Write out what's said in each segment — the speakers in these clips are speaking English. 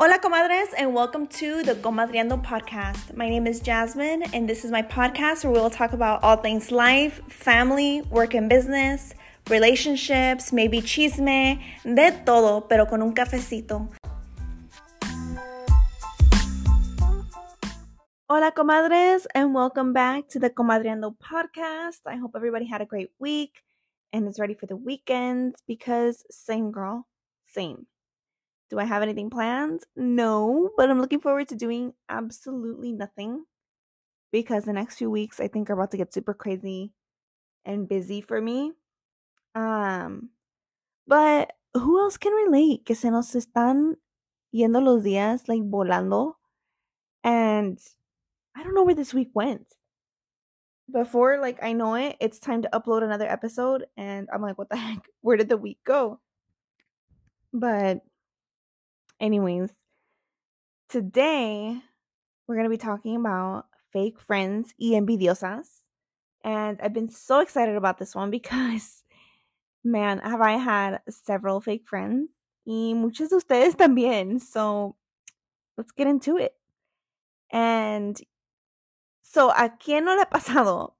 Hola, comadres, and welcome to the Comadreando podcast. My name is Jasmine, and this is my podcast where we will talk about all things life, family, work and business, relationships, maybe chisme, de todo, pero con un cafecito. Hola, comadres, and welcome back to the Comadreando podcast. I hope everybody had a great week and is ready for the weekend because same girl, same. Do I have anything planned? No, but I'm looking forward to doing absolutely nothing because the next few weeks I think are about to get super crazy and busy for me. Um, but who else can relate? Que se nos están yendo los días like volando. And I don't know where this week went. Before like I know it, it's time to upload another episode and I'm like what the heck? Where did the week go? But Anyways, today we're going to be talking about fake friends y envidiosas. And I've been so excited about this one because, man, have I had several fake friends y muchos de ustedes también. So let's get into it. And so, ¿a quién no le ha pasado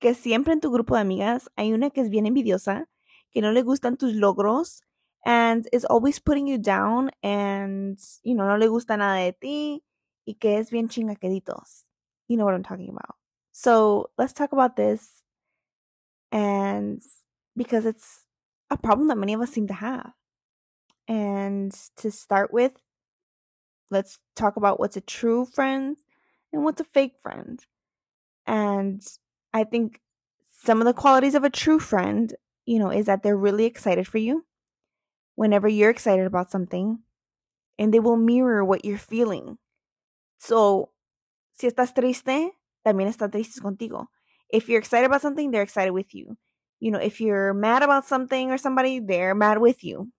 que siempre en tu grupo de amigas hay una que es bien envidiosa, que no le gustan tus logros, and is always putting you down and, you know, no le gusta nada de ti y que es bien chingaqueditos. You know what I'm talking about. So let's talk about this and because it's a problem that many of us seem to have. And to start with, let's talk about what's a true friend and what's a fake friend. And I think some of the qualities of a true friend, you know, is that they're really excited for you whenever you're excited about something and they will mirror what you're feeling. So, si estás triste, también están tristes contigo. If you're excited about something, they're excited with you. You know, if you're mad about something or somebody, they're mad with you.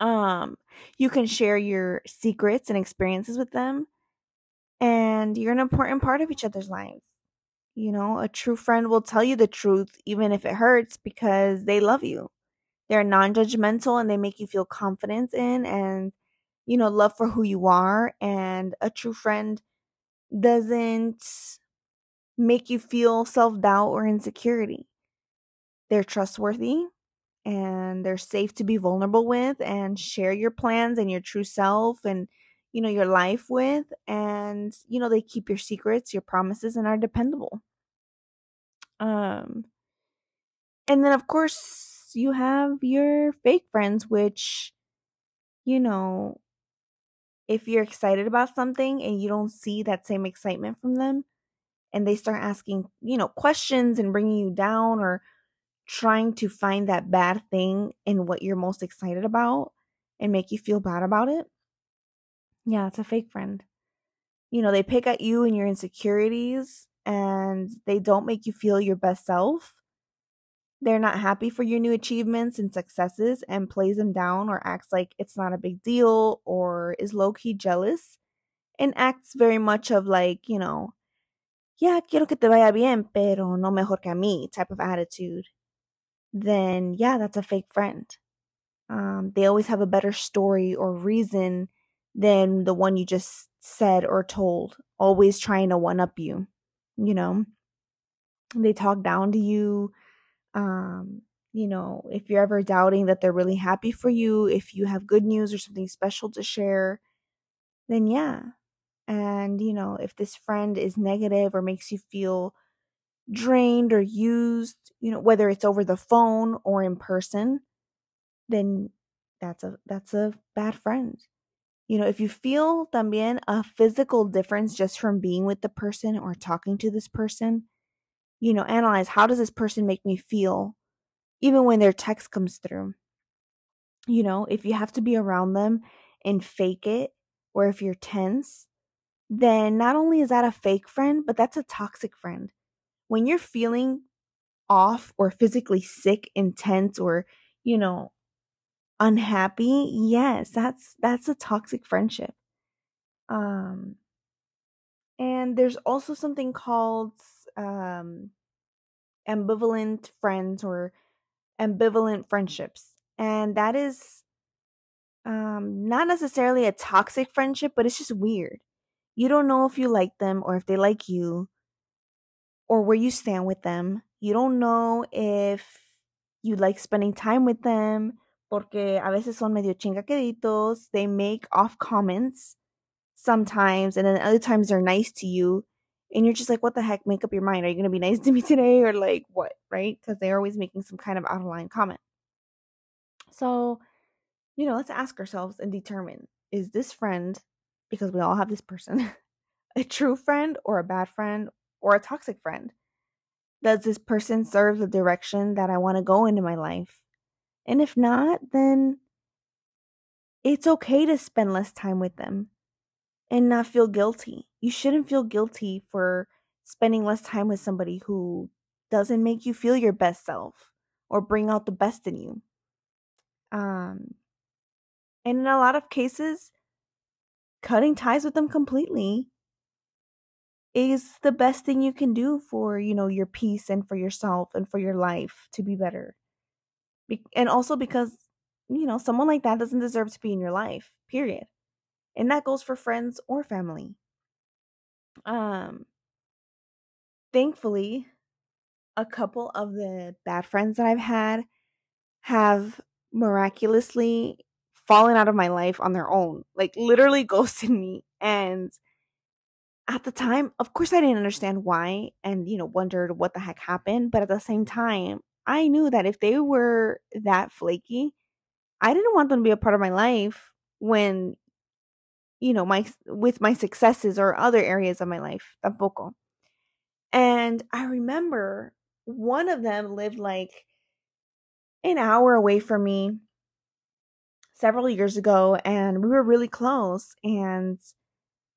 Um, you can share your secrets and experiences with them, and you're an important part of each other's lives. You know, a true friend will tell you the truth even if it hurts because they love you they're non-judgmental and they make you feel confidence in and you know love for who you are and a true friend doesn't make you feel self-doubt or insecurity. They're trustworthy and they're safe to be vulnerable with and share your plans and your true self and you know your life with and you know they keep your secrets your promises and are dependable. Um and then of course you have your fake friends, which, you know, if you're excited about something and you don't see that same excitement from them, and they start asking, you know, questions and bringing you down or trying to find that bad thing in what you're most excited about and make you feel bad about it, yeah, it's a fake friend. You know, they pick at you and your insecurities and they don't make you feel your best self they're not happy for your new achievements and successes and plays them down or acts like it's not a big deal or is low key jealous and acts very much of like, you know, yeah, quiero que te vaya bien, pero no mejor que a mí type of attitude, then yeah, that's a fake friend. Um, they always have a better story or reason than the one you just said or told, always trying to one up you, you know. They talk down to you um, you know, if you're ever doubting that they're really happy for you, if you have good news or something special to share, then yeah. And, you know, if this friend is negative or makes you feel drained or used, you know, whether it's over the phone or in person, then that's a that's a bad friend. You know, if you feel también a physical difference just from being with the person or talking to this person, you know, analyze how does this person make me feel even when their text comes through. You know, if you have to be around them and fake it, or if you're tense, then not only is that a fake friend, but that's a toxic friend. When you're feeling off or physically sick, intense, or, you know, unhappy, yes, that's that's a toxic friendship. Um and there's also something called um, ambivalent friends or ambivalent friendships. And that is um not necessarily a toxic friendship, but it's just weird. You don't know if you like them or if they like you or where you stand with them. You don't know if you like spending time with them porque a veces son medio chingaqueditos. They make off comments sometimes, and then other times they're nice to you. And you're just like, what the heck? Make up your mind. Are you going to be nice to me today or like what? Right? Because they're always making some kind of out of line comment. So, you know, let's ask ourselves and determine is this friend, because we all have this person, a true friend or a bad friend or a toxic friend? Does this person serve the direction that I want to go into my life? And if not, then it's okay to spend less time with them and not feel guilty. You shouldn't feel guilty for spending less time with somebody who doesn't make you feel your best self or bring out the best in you. Um, and in a lot of cases, cutting ties with them completely is the best thing you can do for, you know, your peace and for yourself and for your life to be better. Be- and also because, you know, someone like that doesn't deserve to be in your life, period. And that goes for friends or family. Um thankfully, a couple of the bad friends that I've had have miraculously fallen out of my life on their own. Like literally ghosted me and at the time, of course I didn't understand why and you know wondered what the heck happened, but at the same time, I knew that if they were that flaky, I didn't want them to be a part of my life when you know my with my successes or other areas of my life tampoco. And i remember one of them lived like an hour away from me several years ago and we were really close and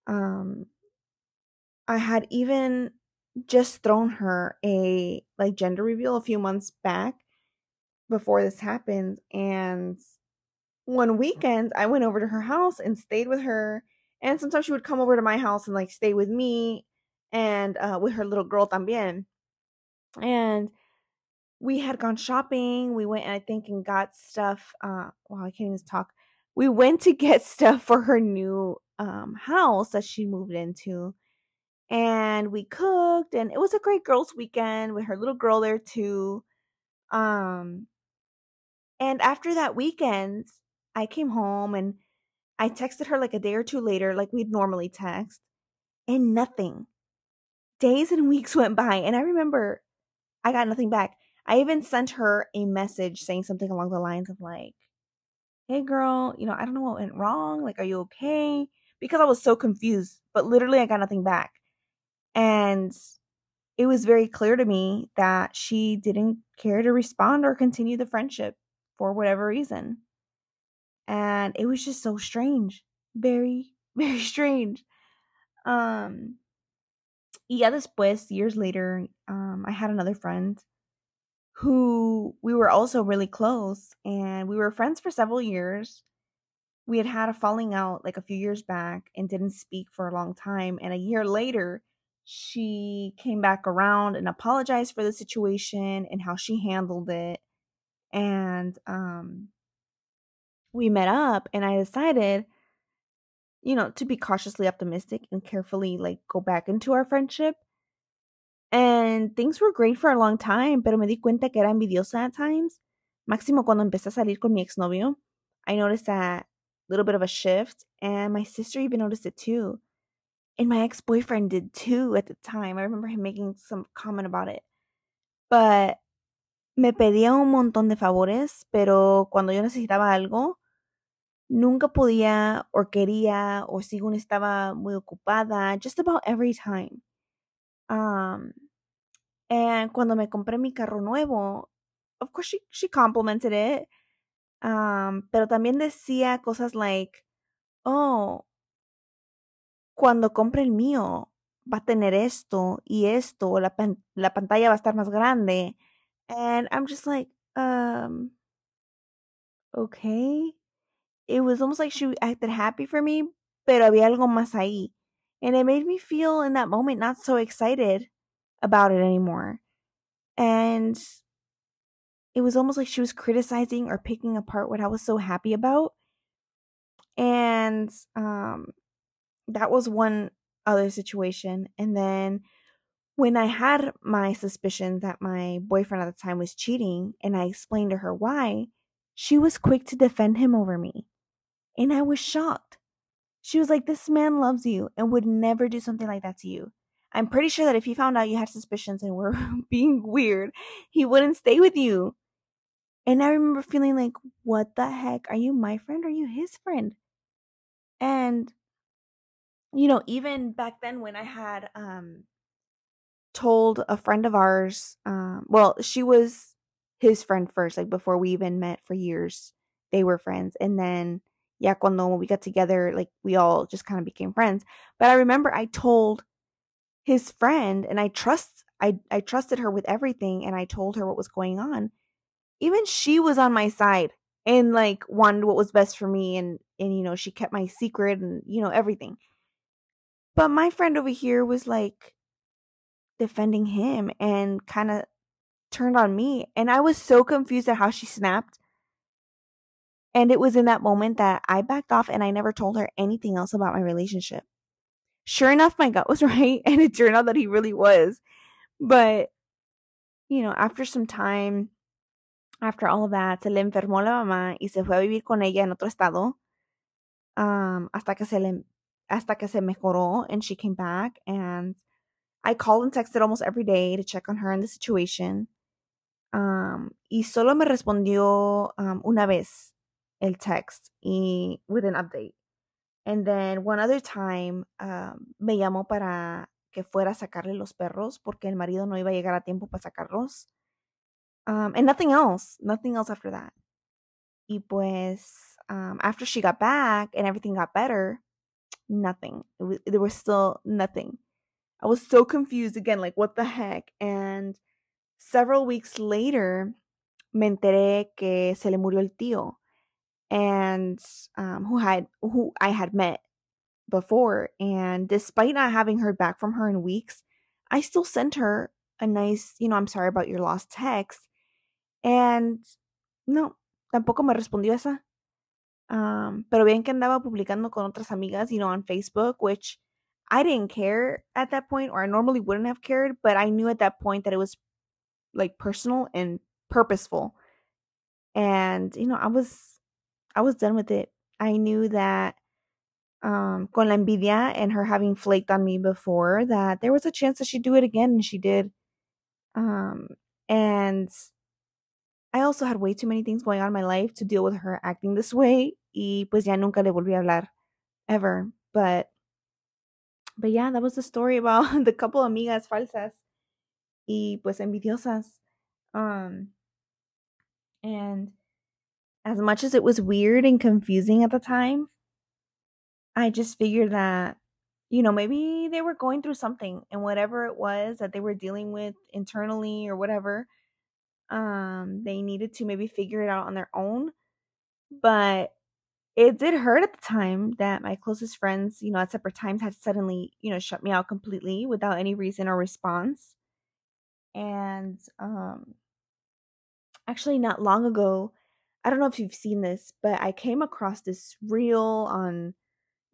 um i had even just thrown her a like gender reveal a few months back before this happened and one weekend I went over to her house and stayed with her. And sometimes she would come over to my house and like stay with me and uh, with her little girl también. And we had gone shopping. We went, I think, and got stuff. Uh, wow, I can't even talk. We went to get stuff for her new um, house that she moved into. And we cooked, and it was a great girls' weekend with her little girl there too. Um, and after that weekend, I came home and I texted her like a day or two later, like we'd normally text, and nothing. Days and weeks went by, and I remember I got nothing back. I even sent her a message saying something along the lines of like, "Hey girl, you know, I don't know what went wrong. Like, are you okay?" Because I was so confused, but literally I got nothing back. And it was very clear to me that she didn't care to respond or continue the friendship for whatever reason and it was just so strange very very strange. Um yeah después years later um i had another friend who we were also really close and we were friends for several years. We had had a falling out like a few years back and didn't speak for a long time and a year later she came back around and apologized for the situation and how she handled it and um we met up and I decided, you know, to be cautiously optimistic and carefully like go back into our friendship. And things were great for a long time, pero me di cuenta que era envidiosa at times. Máximo cuando empecé a salir con mi exnovio. I noticed that a little bit of a shift, and my sister even noticed it too. And my ex boyfriend did too at the time. I remember him making some comment about it. But me pedía un montón de favores, pero cuando yo necesitaba algo, nunca podía o quería o según estaba muy ocupada, just about every time. Um, and cuando me compré mi carro nuevo, of course she, she complimented it, um, pero también decía cosas like, oh, cuando compre el mío va a tener esto y esto, la, la pantalla va a estar más grande. And I'm just like, um, okay it was almost like she acted happy for me, pero había algo más ahí. And it made me feel in that moment not so excited about it anymore. And it was almost like she was criticizing or picking apart what I was so happy about. And um that was one other situation. And then when I had my suspicion that my boyfriend at the time was cheating and I explained to her why, she was quick to defend him over me. And I was shocked. She was like, This man loves you and would never do something like that to you. I'm pretty sure that if he found out you had suspicions and were being weird, he wouldn't stay with you. And I remember feeling like, What the heck? Are you my friend or are you his friend? And, you know, even back then when I had um, told a friend of ours, um, well, she was his friend first, like before we even met for years, they were friends. And then, yeah, cuando we got together, like we all just kind of became friends. But I remember I told his friend and I trust I I trusted her with everything and I told her what was going on. Even she was on my side and like wanted what was best for me and and you know, she kept my secret and you know everything. But my friend over here was like defending him and kind of turned on me and I was so confused at how she snapped. And it was in that moment that I backed off and I never told her anything else about my relationship. Sure enough, my gut was right, and it turned out that he really was. But, you know, after some time, after all of that, se le enfermó la mamá y se fue a vivir con ella en otro estado. Um, hasta que se le, hasta que se mejoró, and she came back, and I called and texted almost every day to check on her and the situation. Um, y solo me respondió um, una vez el text y with an update. And then one other time um, me llamó para que fuera a sacarle los perros porque el marido no iba a llegar a tiempo para sacarlos. Um, and nothing else, nothing else after that. Y pues, um, after she got back and everything got better, nothing. Was, there was still nothing. I was so confused again, like, what the heck? And several weeks later, me enteré que se le murió el tío and um, who had who I had met before. And despite not having heard back from her in weeks, I still sent her a nice, you know, I'm sorry about your lost text. And no, tampoco me respondió esa. Um, pero bien que andaba publicando con otras amigas, you know, on Facebook, which I didn't care at that point, or I normally wouldn't have cared, but I knew at that point that it was like personal and purposeful. And, you know, I was I was done with it. I knew that um, con la envidia and her having flaked on me before, that there was a chance that she'd do it again, and she did. Um, and I also had way too many things going on in my life to deal with her acting this way, y pues ya nunca le volví a hablar, ever. But, but yeah, that was the story about the couple amigas falsas y pues envidiosas. Um, and as much as it was weird and confusing at the time, I just figured that, you know, maybe they were going through something and whatever it was that they were dealing with internally or whatever, um, they needed to maybe figure it out on their own. But it did hurt at the time that my closest friends, you know, at separate times had suddenly, you know, shut me out completely without any reason or response. And um actually not long ago, I don't know if you've seen this, but I came across this reel on,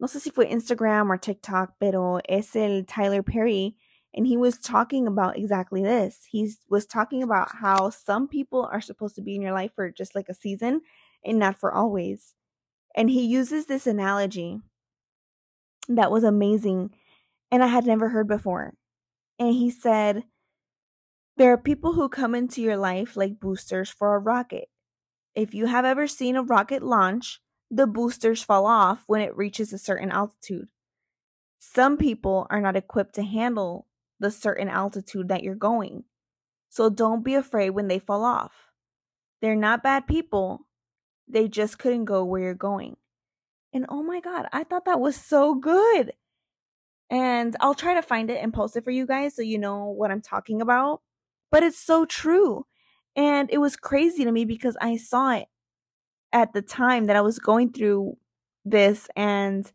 no sé si fue Instagram or TikTok, pero es el Tyler Perry, and he was talking about exactly this. He was talking about how some people are supposed to be in your life for just like a season and not for always. And he uses this analogy that was amazing and I had never heard before. And he said, There are people who come into your life like boosters for a rocket. If you have ever seen a rocket launch, the boosters fall off when it reaches a certain altitude. Some people are not equipped to handle the certain altitude that you're going. So don't be afraid when they fall off. They're not bad people, they just couldn't go where you're going. And oh my God, I thought that was so good. And I'll try to find it and post it for you guys so you know what I'm talking about. But it's so true. And it was crazy to me because I saw it at the time that I was going through this and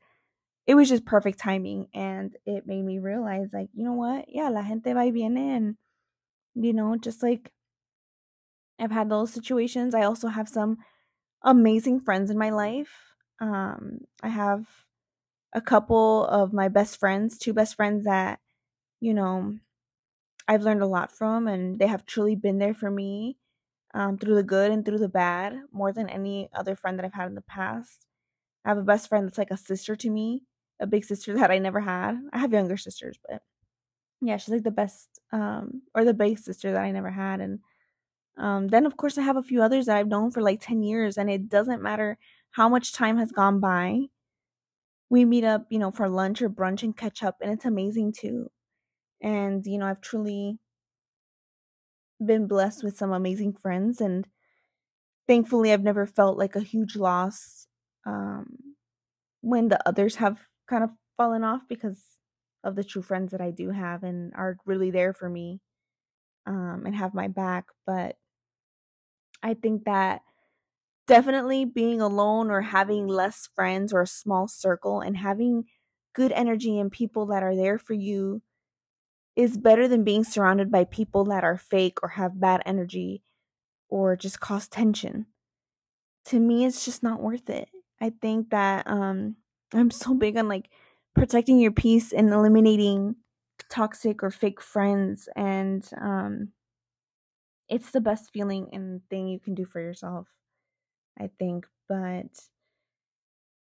it was just perfect timing and it made me realize like, you know what? Yeah, la gente va y viene and you know, just like I've had those situations. I also have some amazing friends in my life Um, I have a couple of my best friends, two best friends that, you know, I've learned a lot from, and they have truly been there for me um, through the good and through the bad more than any other friend that I've had in the past. I have a best friend that's like a sister to me, a big sister that I never had. I have younger sisters, but yeah, she's like the best um, or the big sister that I never had. And um, then, of course, I have a few others that I've known for like 10 years, and it doesn't matter how much time has gone by. We meet up, you know, for lunch or brunch and catch up, and it's amazing too. And, you know, I've truly been blessed with some amazing friends, and thankfully, I've never felt like a huge loss um, when the others have kind of fallen off because of the true friends that I do have and are really there for me um, and have my back. But I think that definitely being alone or having less friends or a small circle and having good energy and people that are there for you is better than being surrounded by people that are fake or have bad energy or just cause tension. To me, it's just not worth it. I think that um, I'm so big on like protecting your peace and eliminating toxic or fake friends and um, it's the best feeling and thing you can do for yourself, I think. But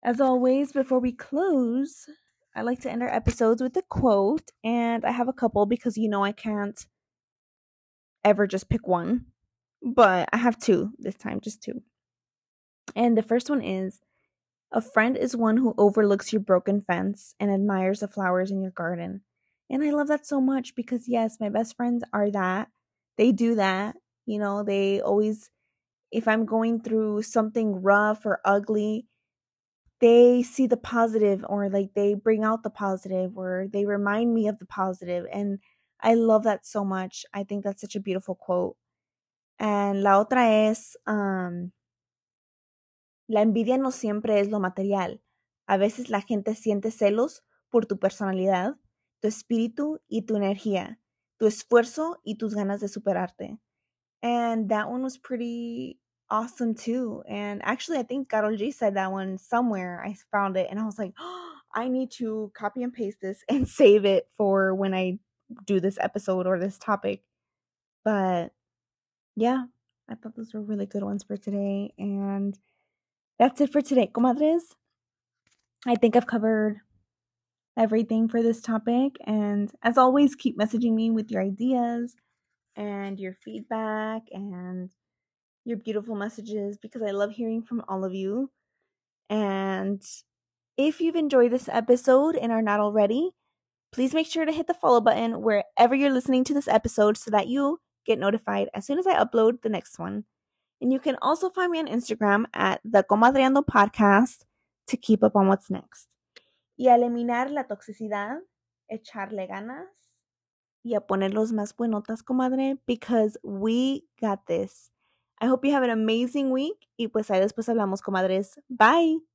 as always, before we close, I like to end our episodes with a quote, and I have a couple because you know I can't ever just pick one, but I have two this time, just two. And the first one is A friend is one who overlooks your broken fence and admires the flowers in your garden. And I love that so much because, yes, my best friends are that they do that. You know, they always, if I'm going through something rough or ugly, they see the positive or like they bring out the positive or they remind me of the positive and I love that so much. I think that's such a beautiful quote. And la otra es um, la envidia no siempre es lo material. A veces la gente siente celos por tu personalidad, tu espíritu y tu energía tu esfuerzo y tus ganas de superarte. And that one was pretty awesome too. And actually, I think Karol G said that one somewhere. I found it and I was like, oh, I need to copy and paste this and save it for when I do this episode or this topic. But yeah, I thought those were really good ones for today. And that's it for today, comadres. I think I've covered everything for this topic. And as always, keep messaging me with your ideas and your feedback and your beautiful messages because I love hearing from all of you. And if you've enjoyed this episode and are not already, please make sure to hit the follow button wherever you're listening to this episode so that you get notified as soon as I upload the next one. And you can also find me on Instagram at the Comadreando Podcast to keep up on what's next. y a eliminar la toxicidad, echarle ganas y a ponerlos más buenotas, comadre, because we got this. I hope you have an amazing week y pues ahí después hablamos, comadres. Bye.